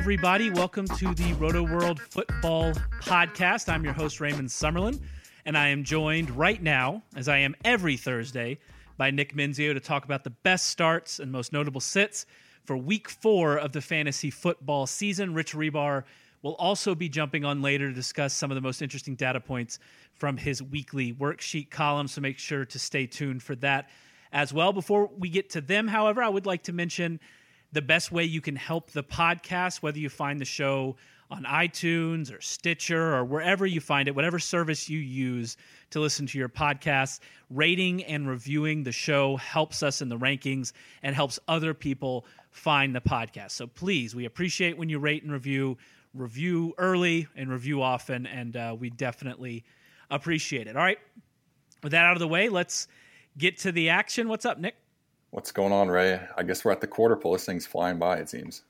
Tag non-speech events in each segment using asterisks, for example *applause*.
Everybody? Welcome to the Roto World Football Podcast. I'm your host, Raymond Summerlin, and I am joined right now, as I am every Thursday, by Nick Mensio to talk about the best starts and most notable sits for week four of the fantasy football season. Rich Hribar will also be jumping on later to discuss some of the most interesting data points from his weekly worksheet column, so make sure to stay tuned for that as well. Before we get to them, however, I would like to mention the best way you can help the podcast, whether you find the show on iTunes or Stitcher or wherever you find it, whatever service you use to listen to your podcast, rating and reviewing the show helps us in the rankings and helps other people find the podcast. So please, we appreciate when you rate and review, review early and review often, and uh, we definitely appreciate it. All right, with that out of the way, let's get to the action. What's up, Nick? What's going on, Ray? I guess we're at the quarter pole. This thing's flying by, it seems.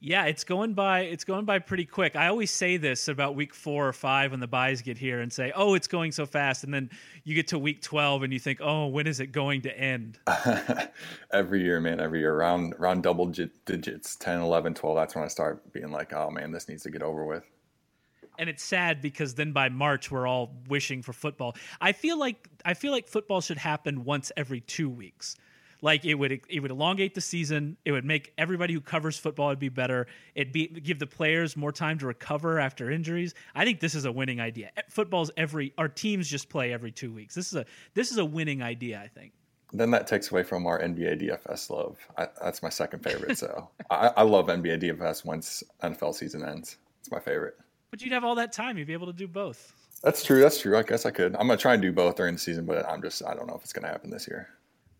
Yeah, it's going by. It's going by pretty quick. I always say this about week four or five when the buys get here and say, "Oh, it's going so fast," and then you get to week twelve and you think, "Oh, when is it going to end?" *laughs* every year, man. Every year, around around double digits, 10, 11, 12, That's when I start being like, "Oh man, this needs to get over with." and it's sad because then by March we're all wishing for football. I feel like I feel like football should happen once every two weeks. Like it would it would elongate the season. It would make everybody who covers football would be better. It'd be give the players more time to recover after injuries. I think this is a winning idea. Football's every our teams just play every two weeks. This is a this is a winning idea. I think. Then that takes away from our NBA DFS love. I, that's my second favorite. So *laughs* I, I love NBA DFS once NFL season ends. It's my favorite. But you'd have all that time. You'd be able to do both. That's true. That's true. I guess I could. I'm gonna try and do both during the season, but I'm just I don't know if it's gonna happen this year.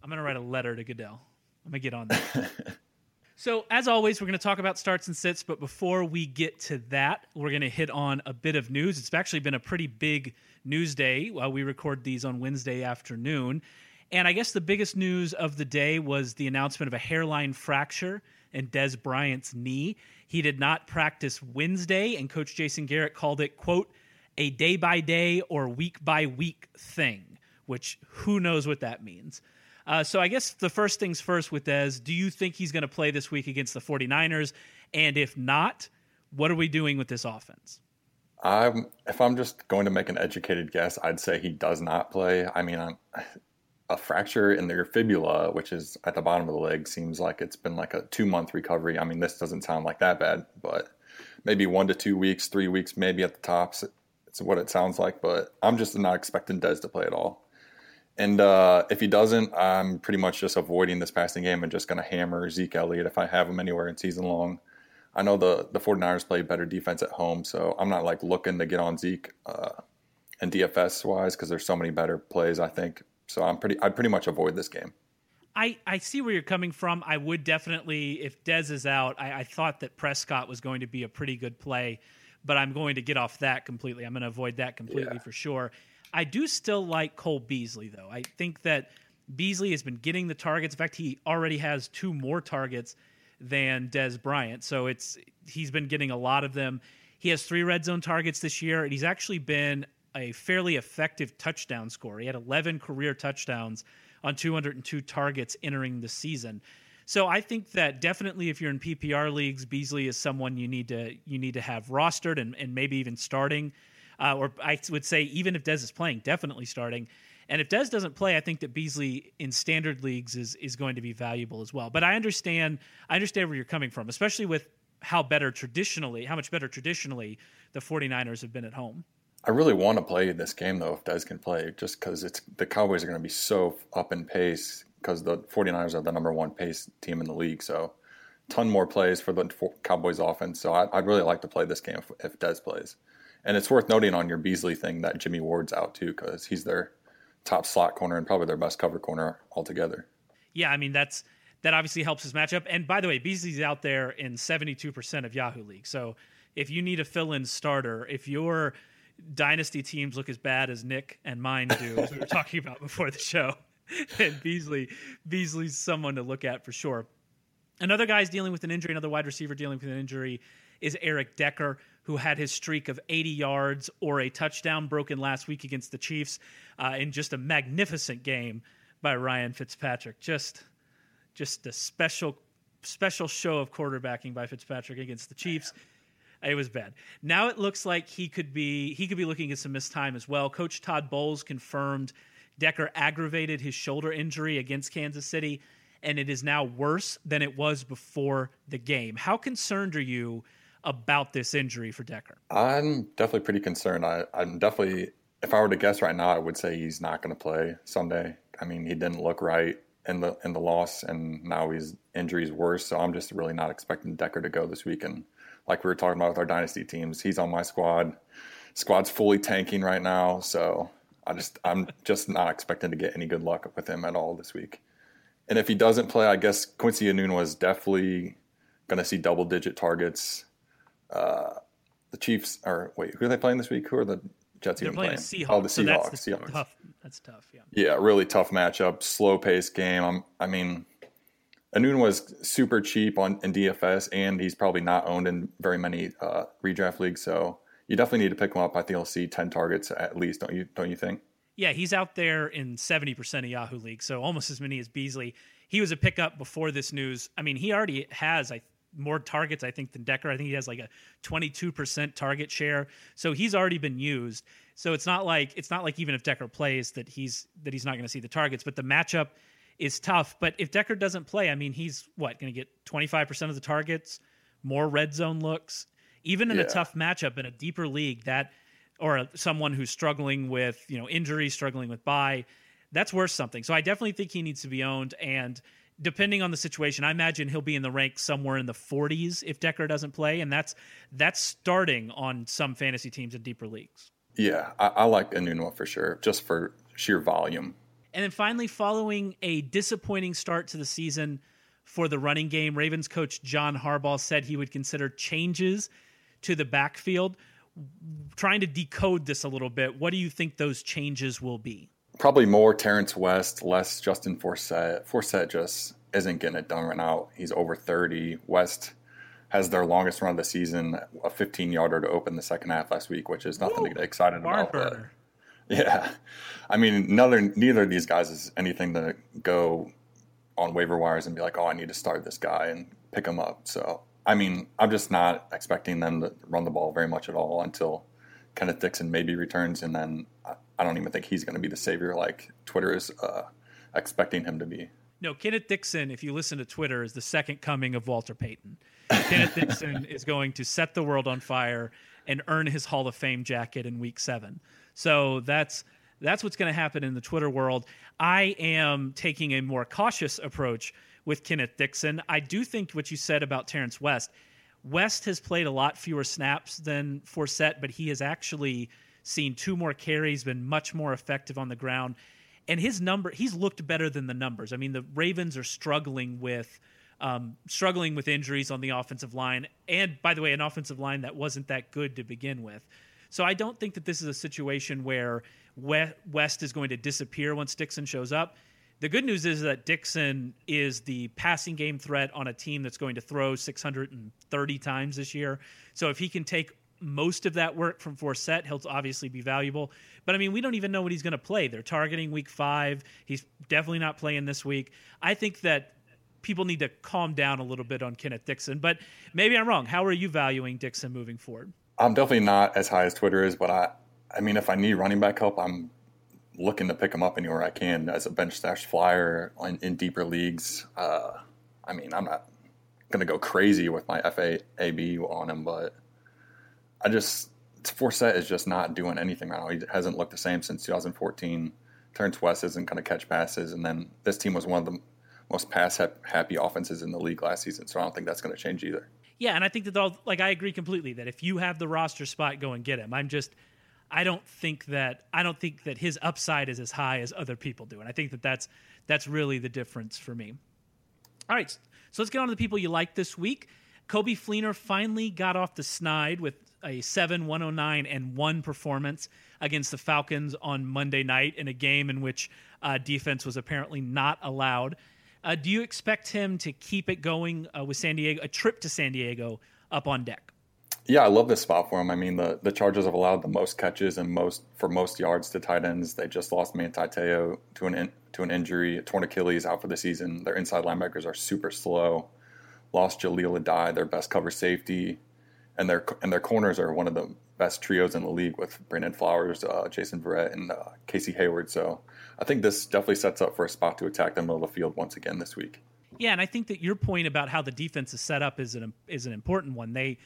I'm going to write a letter to Goodell. I'm going to get on that. *laughs* so, as always, we're going to talk about starts and sits. But before we get to that, we're going to hit on a bit of news. It's actually been a pretty big news day while we record these on Wednesday afternoon. And I guess the biggest news of the day was the announcement of a hairline fracture in Dez Bryant's knee. He did not practice Wednesday, and Coach Jason Garrett called it, quote, a day by day or week by week thing, which who knows what that means. Uh, so I guess the first things first with Dez, do you think he's going to play this week against the 49ers? And if not, what are we doing with this offense? Um, if I'm just going to make an educated guess, I'd say he does not play. I mean, a fracture in their fibula, which is at the bottom of the leg, seems like it's been like a two month recovery. I mean, this doesn't sound like that bad, but maybe one to two weeks, three weeks, maybe at the tops. It's what it sounds like, but I'm just not expecting Dez to play at all. And uh, if he doesn't, I'm pretty much just avoiding this passing game and just going to hammer Zeke Elliott if I have him anywhere in season long. I know the, the 49ers play better defense at home, so I'm not like looking to get on Zeke uh, and DFS wise because there's so many better plays, I think. So I'm pretty, I'd pretty much avoid this game. I, I see where you're coming from. I would definitely, if Dez is out, I, I thought that Prescott was going to be a pretty good play, but I'm going to get off that completely. I'm going to avoid that completely yeah. for sure. I do still like Cole Beasley, though. I think that Beasley has been getting the targets. In fact, he already has two more targets than Dez Bryant. So it's he's been getting a lot of them. He has three red zone targets this year, and he's actually been a fairly effective touchdown scorer. He had 11 career touchdowns on 202 targets entering the season. So I think that definitely if you're in PPR leagues, Beasley is someone you need to you need to have rostered and, and maybe even starting. Uh, or I would say even if Dez is playing, definitely starting. And if Dez doesn't play, I think that Beasley in standard leagues is is going to be valuable as well. But I understand I understand where you're coming from, especially with how better traditionally, how much better traditionally the 49ers have been at home. I really want to play this game though if Dez can play, just because it's the Cowboys are going to be so up in pace because the 49ers are the number one pace team in the league. So, ton more plays for the Cowboys offense. So, I, would really like to play this game if, if Dez plays. And it's worth noting on your Beasley thing that Jimmy Ward's out too because he's their top slot corner and probably their best cover corner altogether. Yeah, I mean that's that obviously helps his matchup. And by the way, Beasley's out there in 72% of Yahoo League. So if you need a fill-in starter, if your dynasty teams look as bad as Nick and mine do, as we were talking about before the show, *laughs* and Beasley, Beasley's someone to look at for sure. Another guy's dealing with an injury, another wide receiver dealing with an injury is Eric Decker, who had his streak of 80 yards or a touchdown broken last week against the Chiefs uh, in just a magnificent game by Ryan Fitzpatrick. Just, just a special, special show of quarterbacking by Fitzpatrick against the Chiefs. It was bad. Now it looks like he could be he could be looking at some missed time as well. Coach Todd Bowles confirmed Decker aggravated his shoulder injury against Kansas City, and it is now worse than it was before the game. How concerned are you about this injury for Decker? I'm definitely pretty concerned. I, I'm definitely, if I were to guess right now, I would say he's not going to play Sunday. I mean, he didn't look right in the in the loss, and now his injury's worse. So I'm just really not expecting Decker to go this week. And like we were talking about with our dynasty teams, he's on my squad. Squad's fully tanking right now, so I just I'm just not expecting to get any good luck with him at all this week. And if he doesn't play, I guess Quincy Enunwa was definitely going to see double digit targets. Uh, the Chiefs are wait, who are they playing this week? Who are the Jets They're even playing? playing? Seahawks. Oh, the so Seahawks. that's the Seahawks. tough. That's tough. Yeah. Yeah, really tough matchup, slow paced game. I'm, I mean, Anun was super cheap on in DFS, and he's probably not owned in very many uh, redraft leagues. So you definitely need to pick him up. I think he'll see ten targets at least. Don't you? Don't you think? Yeah, he's out there in 70% of Yahoo League, so almost as many as Beasley. He was a pickup before this news. I mean, he already has I, more targets, I think, than Decker. I think he has like a 22% target share. So he's already been used. So it's not like it's not like even if Decker plays that he's that he's not going to see the targets, but the matchup is tough. But if Decker doesn't play, I mean, he's what going to get 25% of the targets, more red zone looks. Even in Yeah. a tough matchup in a deeper league, that or someone who's struggling with you know injury, struggling with buy, that's worth something. So I definitely think he needs to be owned. And depending on the situation, I imagine he'll be in the ranks somewhere in the 40s if Decker doesn't play, and that's that's starting on some fantasy teams in deeper leagues. Yeah, I, I like Enunwa for sure, just for sheer volume. And then finally, following a disappointing start to the season for the running game, Ravens coach John Harbaugh said he would consider changes to the backfield. Trying to decode this a little bit, what do you think those changes will be? Probably more Terrance West, less Justin Forsett. Forsett just isn't getting it done right now. He's over 30. West has their longest run of the season, a 15 yarder to open the second half last week, which is nothing to get excited about. but- *laughs* Yeah, I mean, neither neither of these guys is anything to go on waiver wires and be like, oh, I need to start this guy and pick him up. So, I mean, I'm just not expecting them to run the ball very much at all until Kenneth Dixon maybe returns, and then uh, I- don't even think he's going to be the savior like Twitter is uh, expecting him to be. No, Kenneth Dixon, if you listen to Twitter, is the second coming of Walter Payton. Kenneth Dixon *laughs* is going to set the world on fire and earn his Hall of Fame jacket in week seven. So that's that's what's going to happen in the Twitter world. I am taking a more cautious approach with Kenneth Dixon. I do think what you said about Terrance West. West has played a lot fewer snaps than Forsett, but he has actually seen two more carries, been much more effective on the ground and his number he's looked better than the numbers. I mean, the Ravens are struggling with um, struggling with injuries on the offensive line, and by the way, an offensive line that wasn't that good to begin with. So I don't think that this is a situation where West is going to disappear once Dixon shows up. The good news is that Dixon is the passing game threat on a team that's going to throw 630 times this year. So if he can take most of that work from Forsett, he'll obviously be valuable. But I mean, we don't even know what he's going to play. They're targeting week five. He's definitely not playing this week. I think that people need to calm down a little bit on Kenneth Dixon. But maybe I'm wrong. How are you valuing Dixon moving forward? I'm definitely not as high as Twitter is, but I, I mean, if I need running back help, I'm looking to pick him up anywhere I can as a bench stash flyer in, in deeper leagues. Uh, I mean, I'm not going to go crazy with my FAAB on him, but I just Forsett is just not doing anything right now. He hasn't looked the same since 2014. Terrance West isn't going to catch passes, and then this team was one of the most pass happy offenses in the league last season. So I don't think that's going to change either. Yeah, and I think that all like I agree completely that if you have the roster spot, go and get him. I'm just I don't think that I don't think that his upside is as high as other people do, and I think that that's that's really the difference for me. All right, so let's get on to the people you like this week. Coby Fleener finally got off the snide with a 7 109 and 1 performance against the Falcons on Monday night in a game in which uh, defense was apparently not allowed. Uh, do you expect him to keep it going uh, with San Diego, a trip to San Diego up on deck? Yeah, I love this spot for him. I mean, the, the Chargers have allowed the most catches and most for most yards to tight ends. They just lost Manti Te'o to an in, to an injury, torn Achilles out for the season. Their inside linebackers are super slow. Lost Jahleel Addae, their best cover safety and their and their corners are one of the best trios in the league with Brandon Flowers, uh, Jason Verrett, and uh, Casey Hayward. So I think this definitely sets up for a spot to attack the middle of the field once again this week. Yeah, and I think that your point about how the defense is set up is an is an important one. They,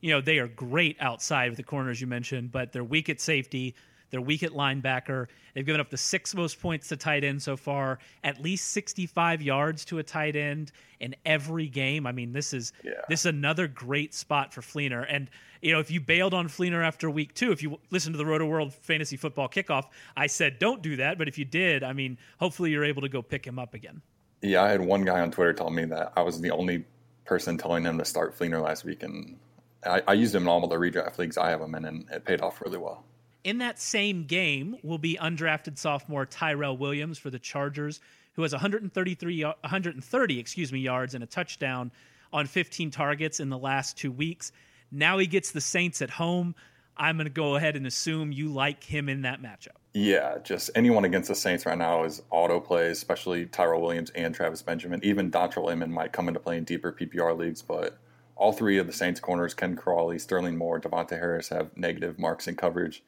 you know, they are great outside with the corners you mentioned, but they're weak at safety. They're weak at linebacker. They've given up the sixth most points to tight end so far, at least 65 yards to a tight end in every game. I mean, this is yeah. this is another great spot for Fleener. And you know, if you bailed on Fleener after week two, if you listen to the Roto World Fantasy Football Kickoff, I said don't do that. But if you did, I mean, hopefully you're able to go pick him up again. Yeah, I had one guy on Twitter tell me that I was the only person telling him to start Fleener last week, and I, I used him in all of the redraft leagues I have him in, and it paid off really well. In that same game will be undrafted sophomore Tyrell Williams for the Chargers, who has 133, 130, excuse me, yards and a touchdown on 15 targets in the last two weeks. Now he gets the Saints at home. I'm going to go ahead and assume you like him in that matchup. Yeah, just anyone against the Saints right now is auto plays, especially Tyrell Williams and Travis Benjamin. Even Dontrelle Inman might come into play in deeper PPR leagues, but all three of the Saints corners, Ken Crawley, Sterling Moore, De'Vante Harris, have negative marks in coverage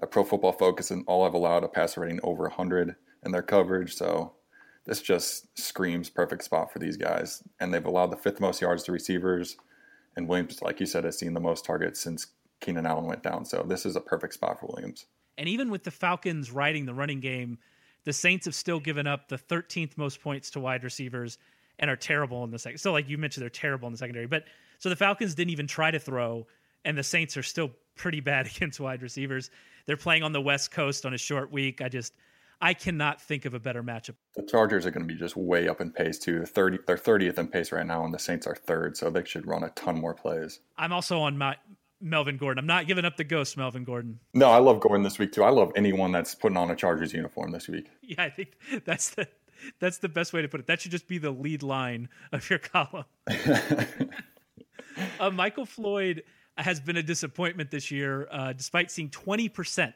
a Pro Football Focus and all I've allowed a passer rating over 100 in their coverage. So this just screams perfect spot for these guys. And they've allowed the fifth most yards to receivers. And Williams, like you said, has seen the most targets since Keenan Allen went down. So this is a perfect spot for Williams. And even with the Falcons riding the running game, the Saints have still given up the 13th most points to wide receivers and are terrible in the second. So, like you mentioned, they're terrible in the secondary. But so the Falcons didn't even try to throw, and the Saints are still pretty bad *laughs* against wide receivers. They're playing on the West Coast on a short week. I just I cannot think of a better matchup. The Chargers are going to be just way up in pace too. 30, they're 30th in pace right now, and the Saints are third, so they should run a ton more plays. I'm also on my Melvin Gordon. I'm not giving up the ghost, Melvin Gordon. No, I love Gordon this week too. I love anyone that's putting on a Chargers uniform this week. Yeah, I think that's the that's the best way to put it. That should just be the lead line of your *laughs* column. *laughs* uh, Michael Floyd has been a disappointment this year, uh, despite seeing 20%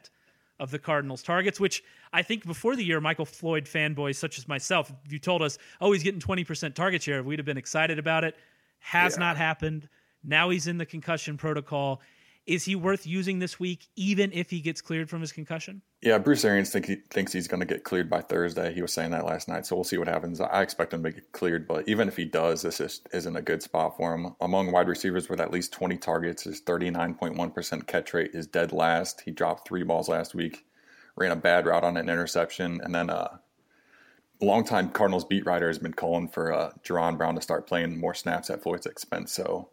of the Cardinals' targets, which I think before the year, Michael Floyd fanboys such as myself, if you told us, oh, he's getting 20% target share, we'd have been excited about it. Has yeah. not happened. Now he's in the concussion protocol. Is he worth using this week, even if he gets cleared from his concussion? Yeah, Bruce Arians think he thinks he's going to get cleared by Thursday. He was saying that last night, so we'll see what happens. I expect him to get cleared, but even if he does, this is, isn't a good spot for him. Among wide receivers with at least 20 targets, his 39.1% catch rate is dead last. He dropped three balls last week, ran a bad route on an interception, and then uh, longtime Cardinals beat writer has been calling for uh, Jaron Brown to start playing more snaps at Floyd's expense. So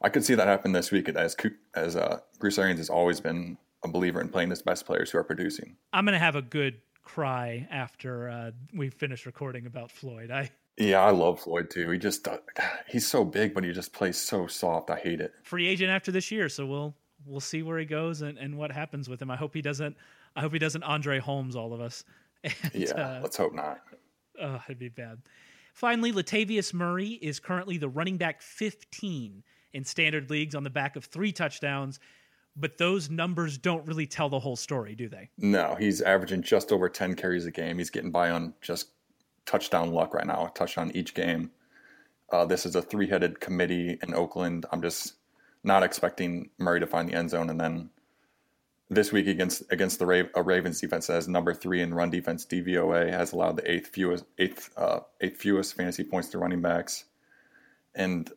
I could see that happen this week as as uh, Bruce Arians has always been a believer in playing his best players who are producing. I'm going to have a good cry after uh, we finish recording about Floyd. I yeah, I love Floyd too. He just uh, he's so big, but he just plays so soft. I hate it. Free agent after this year, so we'll we'll see where he goes and, and what happens with him. I hope he doesn't. I hope he doesn't Andre Holmes all of us. *laughs* And, yeah, uh, let's hope not. Oh, it'd be bad. Finally, Latavius Murray is currently the running back 15 in standard leagues on the back of three touchdowns. But those numbers don't really tell the whole story, do they? No, he's averaging just over 10 carries a game. He's getting by on just touchdown luck right now, a touchdown each game. Uh, this is a three-headed committee in Oakland. I'm just not expecting Murray to find the end zone, and then this week against against the Ra- a Ravens defense has number three in run defense DVOA has allowed the eighth fewest eighth uh, eighth fewest fantasy points to running backs, and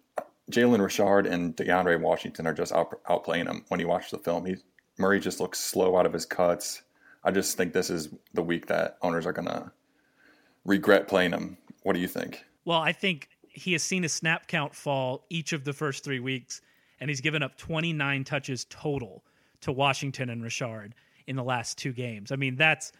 Jalen Richard and DeAndre Washington are just out, outplaying him. When you watch the film, he Murray just looks slow out of his cuts. I just think this is the week that owners are gonna regret playing him. What do you think? Well, I think he has seen his snap count fall each of the first three weeks, and he's given up 29 touches total to Washington and Richard in the last two games. I mean, that's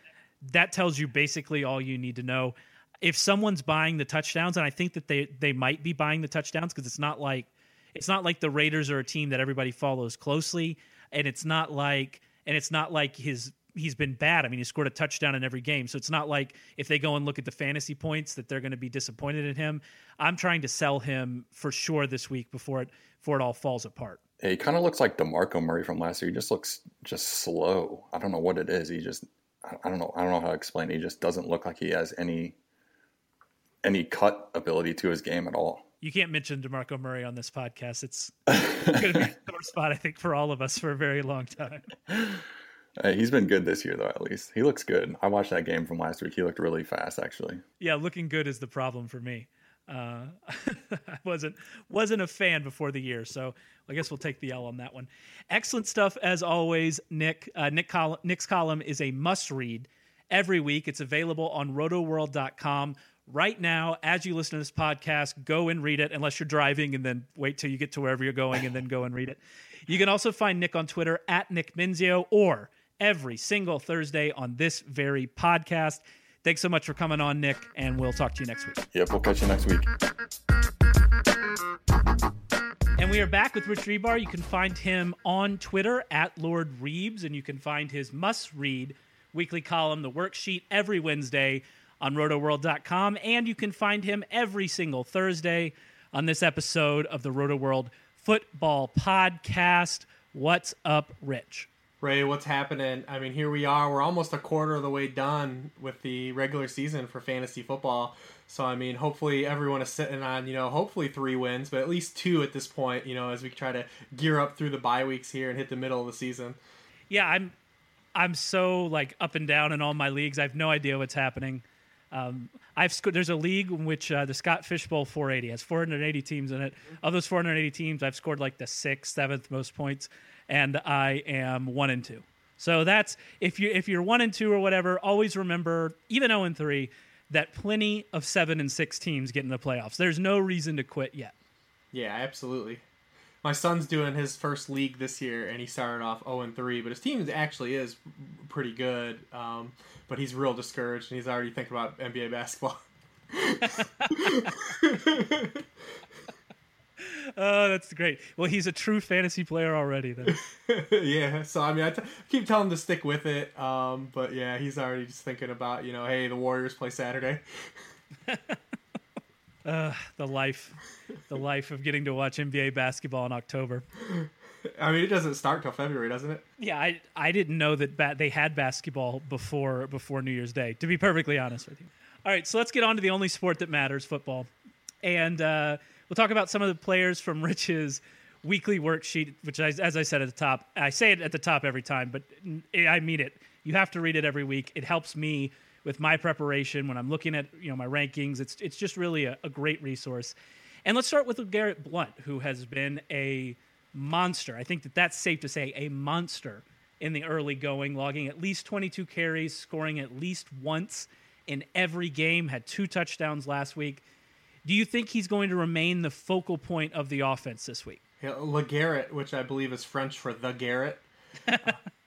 that tells you basically all you need to know. If someone's buying the touchdowns, and I think that they they might be buying the touchdowns because it's not like it's not like the Raiders are a team that everybody follows closely, and it's not like and it's not like his he's been bad. I mean, he scored a touchdown in every game. So it's not like if they go and look at the fantasy points that they're going to be disappointed in him. I'm trying to sell him for sure this week before it before it all falls apart. He kind of looks like DeMarco Murray from last year. He just looks just slow. I don't know what it is. He just I don't know. I don't know how to explain it. He just doesn't look like he has any any cut ability to his game at all. You can't mention DeMarco Murray on this podcast. It's, *laughs* going to be a sore spot, I think, for all of us for a very long time. Uh, he's been good this year, though. At least he looks good. I watched that game from last week. He looked really fast, actually. Yeah, looking good is the problem for me. Uh, *laughs* I wasn't wasn't a fan before the year, so I guess we'll take the L on that one. Excellent stuff as always, Nick. Uh, Nick Col- Nick's column is a must read every week. It's available on RotoWorld.com right now. As you listen to this podcast, go and read it. Unless you're driving, and then wait till you get to wherever you're going, and then go and read it. You can also find Nick on Twitter at Nick Mensio or every single Thursday on this very podcast. Thanks so much for coming on, Nick, and we'll talk to you next week. Yep, we'll catch you next week. And we are back with Rich Hribar. You can find him on Twitter at Lord Reebs, and you can find his must read weekly column, The Worksheet, every Wednesday on rotoworld.com. And you can find him every single Thursday on this episode of the Roto World Football Podcast. What's up, Rich? Ray, what's happening? I mean, here we are. We're almost a quarter of the way done with the regular season for fantasy football. So, I mean, hopefully everyone is sitting on, you know, hopefully three wins, but at least two at this point, you know, as we try to gear up through the bye weeks here and hit the middle of the season. Yeah, I'm I'm so like up and down in all my leagues. I have no idea what's happening. Um, I've scored. There's a league in which uh, the Scott Fishbowl 480 has 480 teams in it. Of those 480 teams, I've scored like the sixth, seventh most points and I am one and two. So that's if you if you're one and two or whatever, always remember even zero and three that plenty of seven and six teams get in the playoffs. There's no reason to quit yet. Yeah, absolutely. My son's doing his first league this year, and he started off 0 and 3, but his team actually is pretty good. Um, but he's real discouraged, and he's already thinking about NBA basketball. *laughs* oh, that's great. Well, he's a true fantasy player already. Then. *laughs* yeah. So I mean, I t- keep telling him to stick with it. Um, but yeah, he's already just thinking about you know, hey, the Warriors play Saturday. *laughs* uh, the life, the life of getting to watch NBA basketball in October. I mean, it doesn't start till February, doesn't it? Yeah, I I didn't know that ba- they had basketball before before New Year's Day. To be perfectly honest with you. All right, so let's get on to the only sport that matters, football, and. Uh, We'll talk about some of the players from Rich's weekly worksheet, which, I, as I said at the top, I say it at the top every time, but I mean it. You have to read it every week. It helps me with my preparation when I'm looking at you know my rankings. It's it's just really a, a great resource. And let's start with Garrett Blount, who has been a monster. I think that that's safe to say, a monster in the early going, logging at least 22 carries, scoring at least once in every game. Had two touchdowns last week. Do you think he's going to remain the focal point of the offense this week? Yeah, LeGarrette, which I believe is French for the Garrett. *laughs*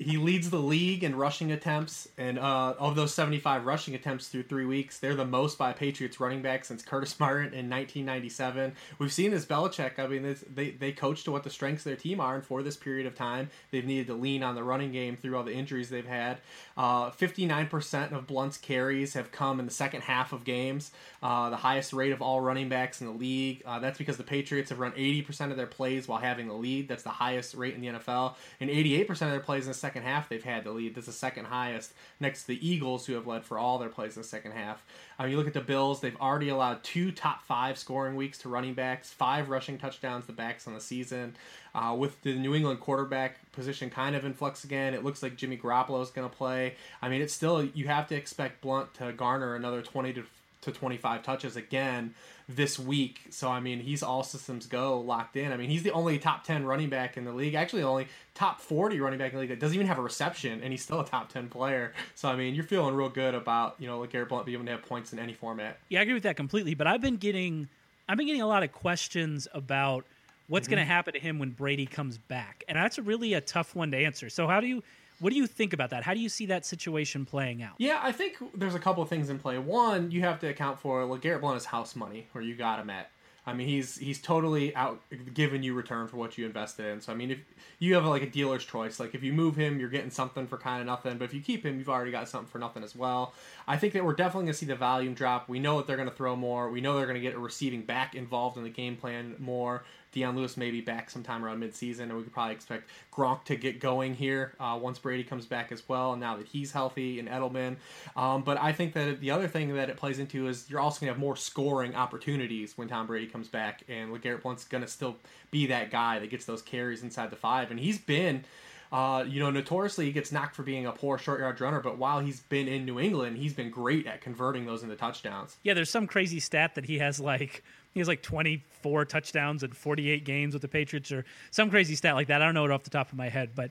he leads the league in rushing attempts, and uh, of those 75 rushing attempts through three weeks, they're the most by Patriots running back since Curtis *laughs* Martin in 1997. We've seen this Belichick. I mean, this, they they coach to what the strengths of their team are, and for this period of time, they've needed to lean on the running game through all the injuries they've had. Uh, 59% of Blount's carries have come in the second half of games, uh, the highest rate of all running backs in the league. Uh, that's because the Patriots have run 80% of their plays while having the lead. That's the highest rate in the NFL, and 88% of their plays in the second second half they've had the lead. That's the second highest next to the Eagles, who have led for all their plays in the second half. Mean, you look at the Bills, they've already allowed two top five scoring weeks to running backs, five rushing touchdowns to backs on the season. Uh, with the New England quarterback position kind of in flux again, it looks like Jimmy Garoppolo is going to play. I mean, it's still, you have to expect Blount to garner another 20 to to 25 touches again this week. So I mean, he's all systems go locked in. I mean, he's the only top 10 running back in the league. Actually, the only top 40 running back in the league that doesn't even have a reception, and he's still a top 10 player. So I mean, you're feeling real good about you know Garrett Blount being able to have points in any format. Yeah, I agree with that completely. But I've been getting, I've been getting a lot of questions about what's mm-hmm. going to happen to him when Brady comes back, and that's really a tough one to answer. So how do you? What do you think about that? How do you see that situation playing out? Yeah, I think there's a couple of things in play. One, you have to account for well, Garrett Blount is house money, where you got him at. I mean, he's he's totally out giving you return for what you invested in. So I mean, if you have like a dealer's choice, like if you move him, you're getting something for kind of nothing. But if you keep him, you've already got something for nothing as well. I think that we're definitely to see the volume drop. We know that they're to throw more. We know they're to get a receiving back involved in the game plan more. Dion Lewis may be back sometime around midseason, and we could probably expect Gronk to get going here uh, once Brady comes back as well. And now that he's healthy and Edelman, um, but I think that the other thing that it plays into is you're also gonna have more scoring opportunities when Tom Brady comes back, and LeGarrette Blount's gonna still be that guy that gets those carries inside the five, and he's been. Uh, you know, notoriously he gets knocked for being a poor short yard runner, but while he's been in New England, he's been great at converting those into touchdowns. Yeah, there's some crazy stat that he has like he has like 24 touchdowns in 48 games with the Patriots or some crazy stat like that. I don't know it off the top of my head, but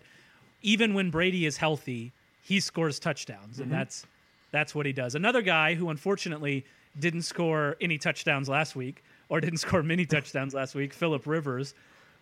even when Brady is healthy, he scores touchdowns, mm-hmm. and that's that's what he does. Another guy who unfortunately didn't score any touchdowns last week or didn't score many touchdowns last week, Philip Rivers,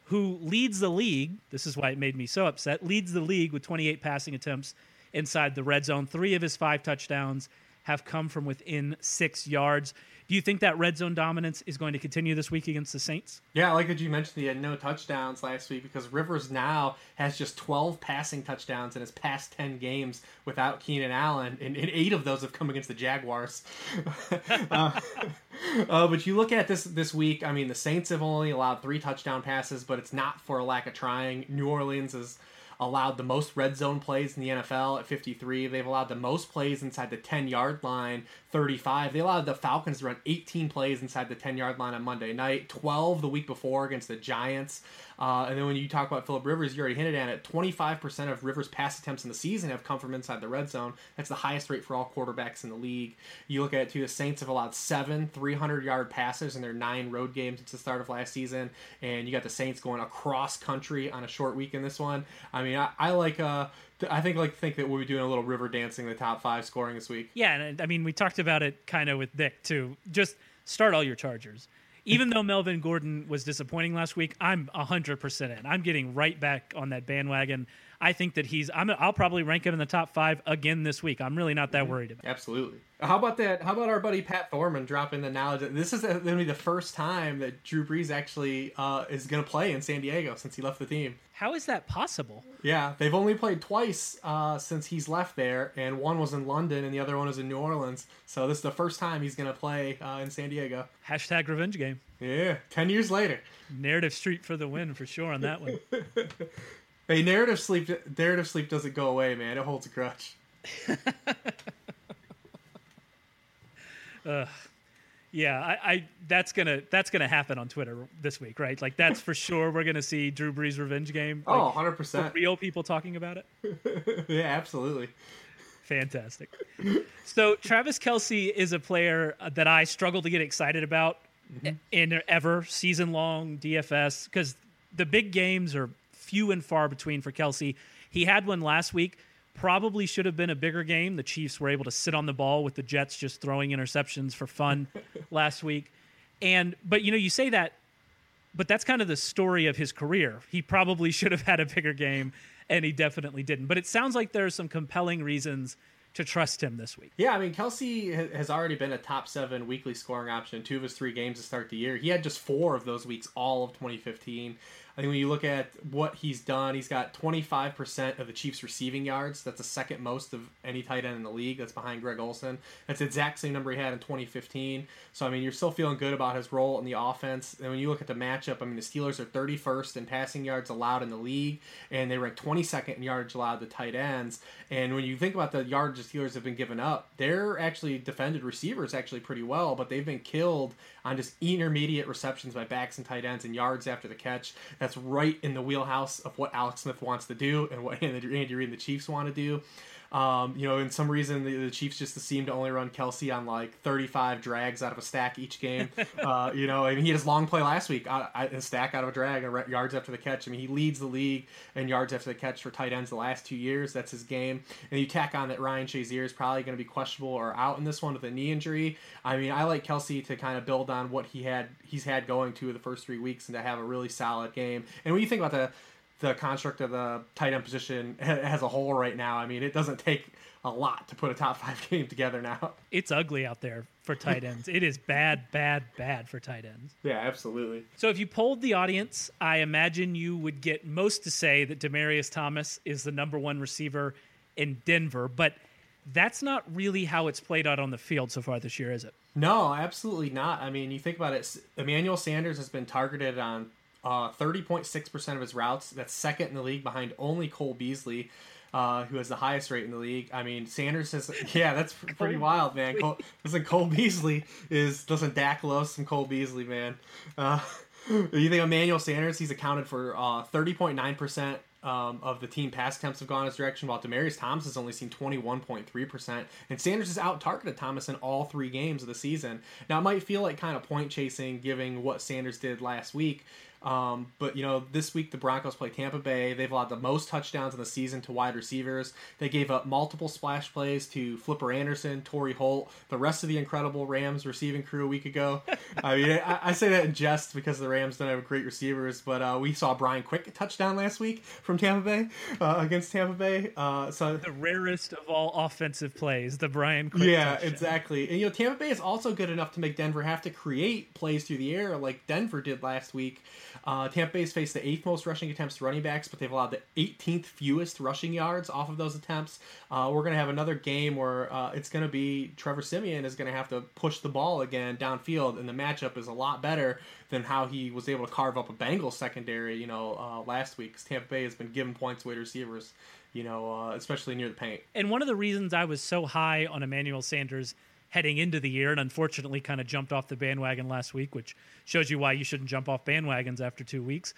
who leads the league. This is why it made me so upset. Leads the league with 28 passing attempts inside the red zone. Three of his five touchdowns have come from within six yards. Do you think that red zone dominance is going to continue this week against the Saints? Yeah, I like that you mentioned he had no touchdowns last week because Rivers now has just 12 passing touchdowns in his past 10 games without Keenan Allen, and, and eight of those have come against the Jaguars. *laughs* uh, uh, but you look at this this week, I mean, the Saints have only allowed three touchdown passes, but it's not for a lack of trying. New Orleans is allowed the most red zone plays in the NFL at 53. They've allowed the most plays inside the 10 yard line, 35. They allowed the Falcons to run 18 plays inside the 10 yard line on Monday night, 12 the week before against the Giants. Uh, and then when you talk about Philip Rivers, you already hinted at it. 25% of Rivers' pass attempts in the season have come from inside the red zone. That's the highest rate for all quarterbacks in the league. You look at it too, the Saints have allowed seven 300 yard passes in their nine road games since the start of last season. And you got the Saints going across country on a short week in this one. I mean, I, I like. Uh, I think like think that we'll be doing a little river dancing the top five scoring this week. Yeah, and I mean we talked about it kind of with Nick too. Just start all your Chargers even though Melvin Gordon was disappointing last week, I'm 100% in. I'm getting right back on that bandwagon. I think that he's. I'm. I'll probably rank him in the top five again this week. I'm really not that mm-hmm. worried about. It. Absolutely. How about that? How about our buddy Pat Thorman dropping the knowledge? That this is going to be the first time that Drew Brees actually uh, is going to play in San Diego since he left the team. How is that possible? Yeah, they've only played twice uh, since he's left there, and one was in London and the other one was in New Orleans. So this is the first time he's going to play uh, in San Diego. Hashtag revenge game. Yeah, ten years later. Narrative Street for the win for sure on that one. *laughs* Hey, narrative sleep. Narrative sleep doesn't go away, man. It holds a grudge. *laughs* uh, yeah, I, I, that's gonna that's gonna happen on Twitter this week, right? Like that's for *laughs* sure. We're gonna see Drew Brees revenge game. Oh, like, oh, 100 percent. Real people talking about it. *laughs* yeah, absolutely. Fantastic. So Travis Kelce is a player that I struggle to get excited about mm-hmm. in ever season long DFS because the big games are few and far between for Kelce. He had one last week. Probably should have been a bigger game. The Chiefs were able to sit on the ball with the Jets just throwing interceptions for fun *laughs* last week. And but you know, you say that, but that's kind of the story of his career. He probably should have had a bigger game, and he definitely didn't. But it sounds like there are some compelling reasons to trust him this week. Yeah, I mean, Kelce has already been a top seven weekly scoring option in two of his three games to start the year. He had just four of those weeks all of 2015. I think when you look at what he's done, he's got 25% of the Chiefs' receiving yards. That's the second most of any tight end in the league. That's behind Greg Olsen. That's the exact same number he had in 2015. So, I mean, you're still feeling good about his role in the offense. And when you look at the matchup, I mean, the Steelers are 31st in passing yards allowed in the league, and they rank 22nd in yards allowed to tight ends. And when you think about the yards the Steelers have been given up, they're actually defended receivers actually pretty well, but they've been killed on just intermediate receptions by backs and tight ends and yards after the catch. Right in the wheelhouse of what Alex Smith wants to do and what *laughs* Andy Reid and the Chiefs want to do. Um, you know, in some reason, the, the, Chiefs just seem to only run Kelce on like 35 drags out of a stack each game. *laughs* uh, you know, I mean, he had his long play last week, uh, a stack out of a drag, yards after the catch. I mean, he leads the league in yards after the catch for tight ends the last two years. That's his game. And you tack on that Ryan Shazier is probably going to be questionable or out in this one with a knee injury. I mean, I like Kelce to kind of build on what he had he's had going to the first three weeks and to have a really solid game. And when you think about the the construct of the tight end position as a whole right now. I mean, it doesn't take a lot to put a top *laughs* five game together now. It's ugly out there for tight ends. it is bad, bad, bad for tight ends. Yeah, absolutely. So if you polled the audience, I imagine you would get most to say that Demaryius Thomas is the number one receiver in Denver, but that's not really how it's played out on the field so far this year, is it? No, absolutely not. I mean, you think about it, Emmanuel Sanders has been targeted on uh, 30.6% of his routes. That's second in the league behind only Cole Beasley, uh, who has the highest rate in the league. I mean, Sanders has, *laughs* yeah, that's pretty wild, man. Cole, listen, Cole Beasley is, doesn't Dak loves some Cole Beasley, man. Uh, *laughs* you think Emmanuel Sanders, he's accounted for uh, 30.9% um, of the team pass attempts have gone his direction, while Demaryius Thomas has only seen 21.3%. And Sanders has out targeted Thomas in all three games of the season. Now, it might feel like kind of point chasing, given what Sanders did last week, um, but you know, this week the Broncos play Tampa Bay. They've allowed the most touchdowns in the season to wide receivers. They gave up multiple splash plays to Flipper Anderson, Torry Holt, the rest of the incredible Rams receiving crew a week ago. *laughs* I mean, I, I, say that in jest because the Rams don't have great receivers, but uh, we saw Brian Quick touchdown last week from Tampa Bay uh, against Tampa Bay. Uh, so the rarest of all offensive plays, the Brian Quick. Yeah, touchdown. exactly. And you know, Tampa Bay is also good enough to make Denver have to create plays through the air like Denver did last week. Uh, Tampa Bay's faced the eighth most rushing attempts to running backs, but they've allowed the 18th fewest rushing yards off of those attempts. Uh, we're going to have another game where uh, it's going to be Trevor Siemian is going to have to push the ball again downfield, and the matchup is a lot better than how he was able to carve up a Bengals secondary, you know, uh, last week. Because Tampa Bay has been giving points away to receivers, you know, uh, especially near the paint. And one of the reasons I was so high on Emmanuel Sanders heading into the year and unfortunately kind of jumped off the bandwagon last week, which shows you why you shouldn't jump off bandwagons after two weeks.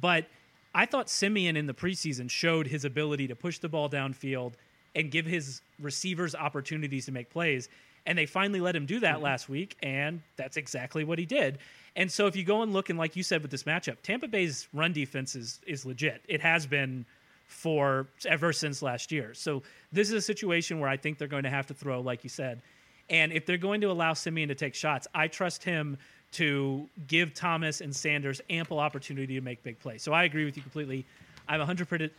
But I thought Siemian in the preseason showed his ability to push the ball downfield and give his receivers opportunities to make plays. And they finally let him do that mm-hmm. last week, and that's exactly what he did. And so if you go and look, and like you said with this matchup, Tampa Bay's run defense is, is legit. It has been for ever since last year. So this is a situation where I think they're going to have to throw, like you said, and if they're going to allow Siemian to take shots, I trust him to give Thomas and Sanders ample opportunity to make big plays. So I agree with you completely. I'm 100%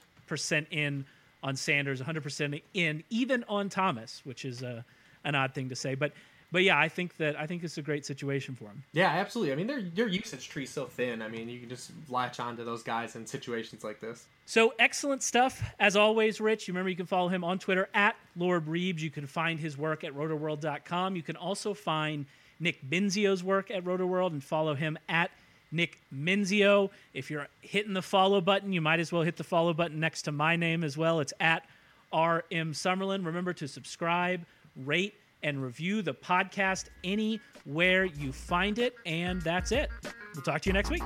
in on Sanders, 100% in even on Thomas, which is a, an odd thing to say. But but yeah, I think that I think it's a great situation for him. Yeah, absolutely. I mean, their their usage tree is so thin. I mean, you can just latch on to those guys in situations like this. So excellent stuff as always, Rich. You remember you can follow him on Twitter at Lord Reebs. You can find his work at rotoworld.com. You can also find Nick Mensio's work at Rotoworld and follow him at Nick Menzio. If you're hitting the follow button, you might as well hit the follow button next to my name as well. It's at RM Summerlin. Remember to subscribe, rate, and review the podcast anywhere you find it. And that's it. We'll talk to you next week.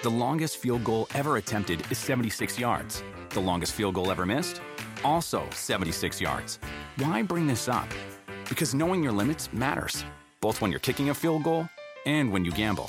The longest field goal ever attempted is 76 yards. The longest field goal ever missed? Also 76 yards. Why bring this up? Because knowing your limits matters, both when you're kicking a field goal and when you gamble.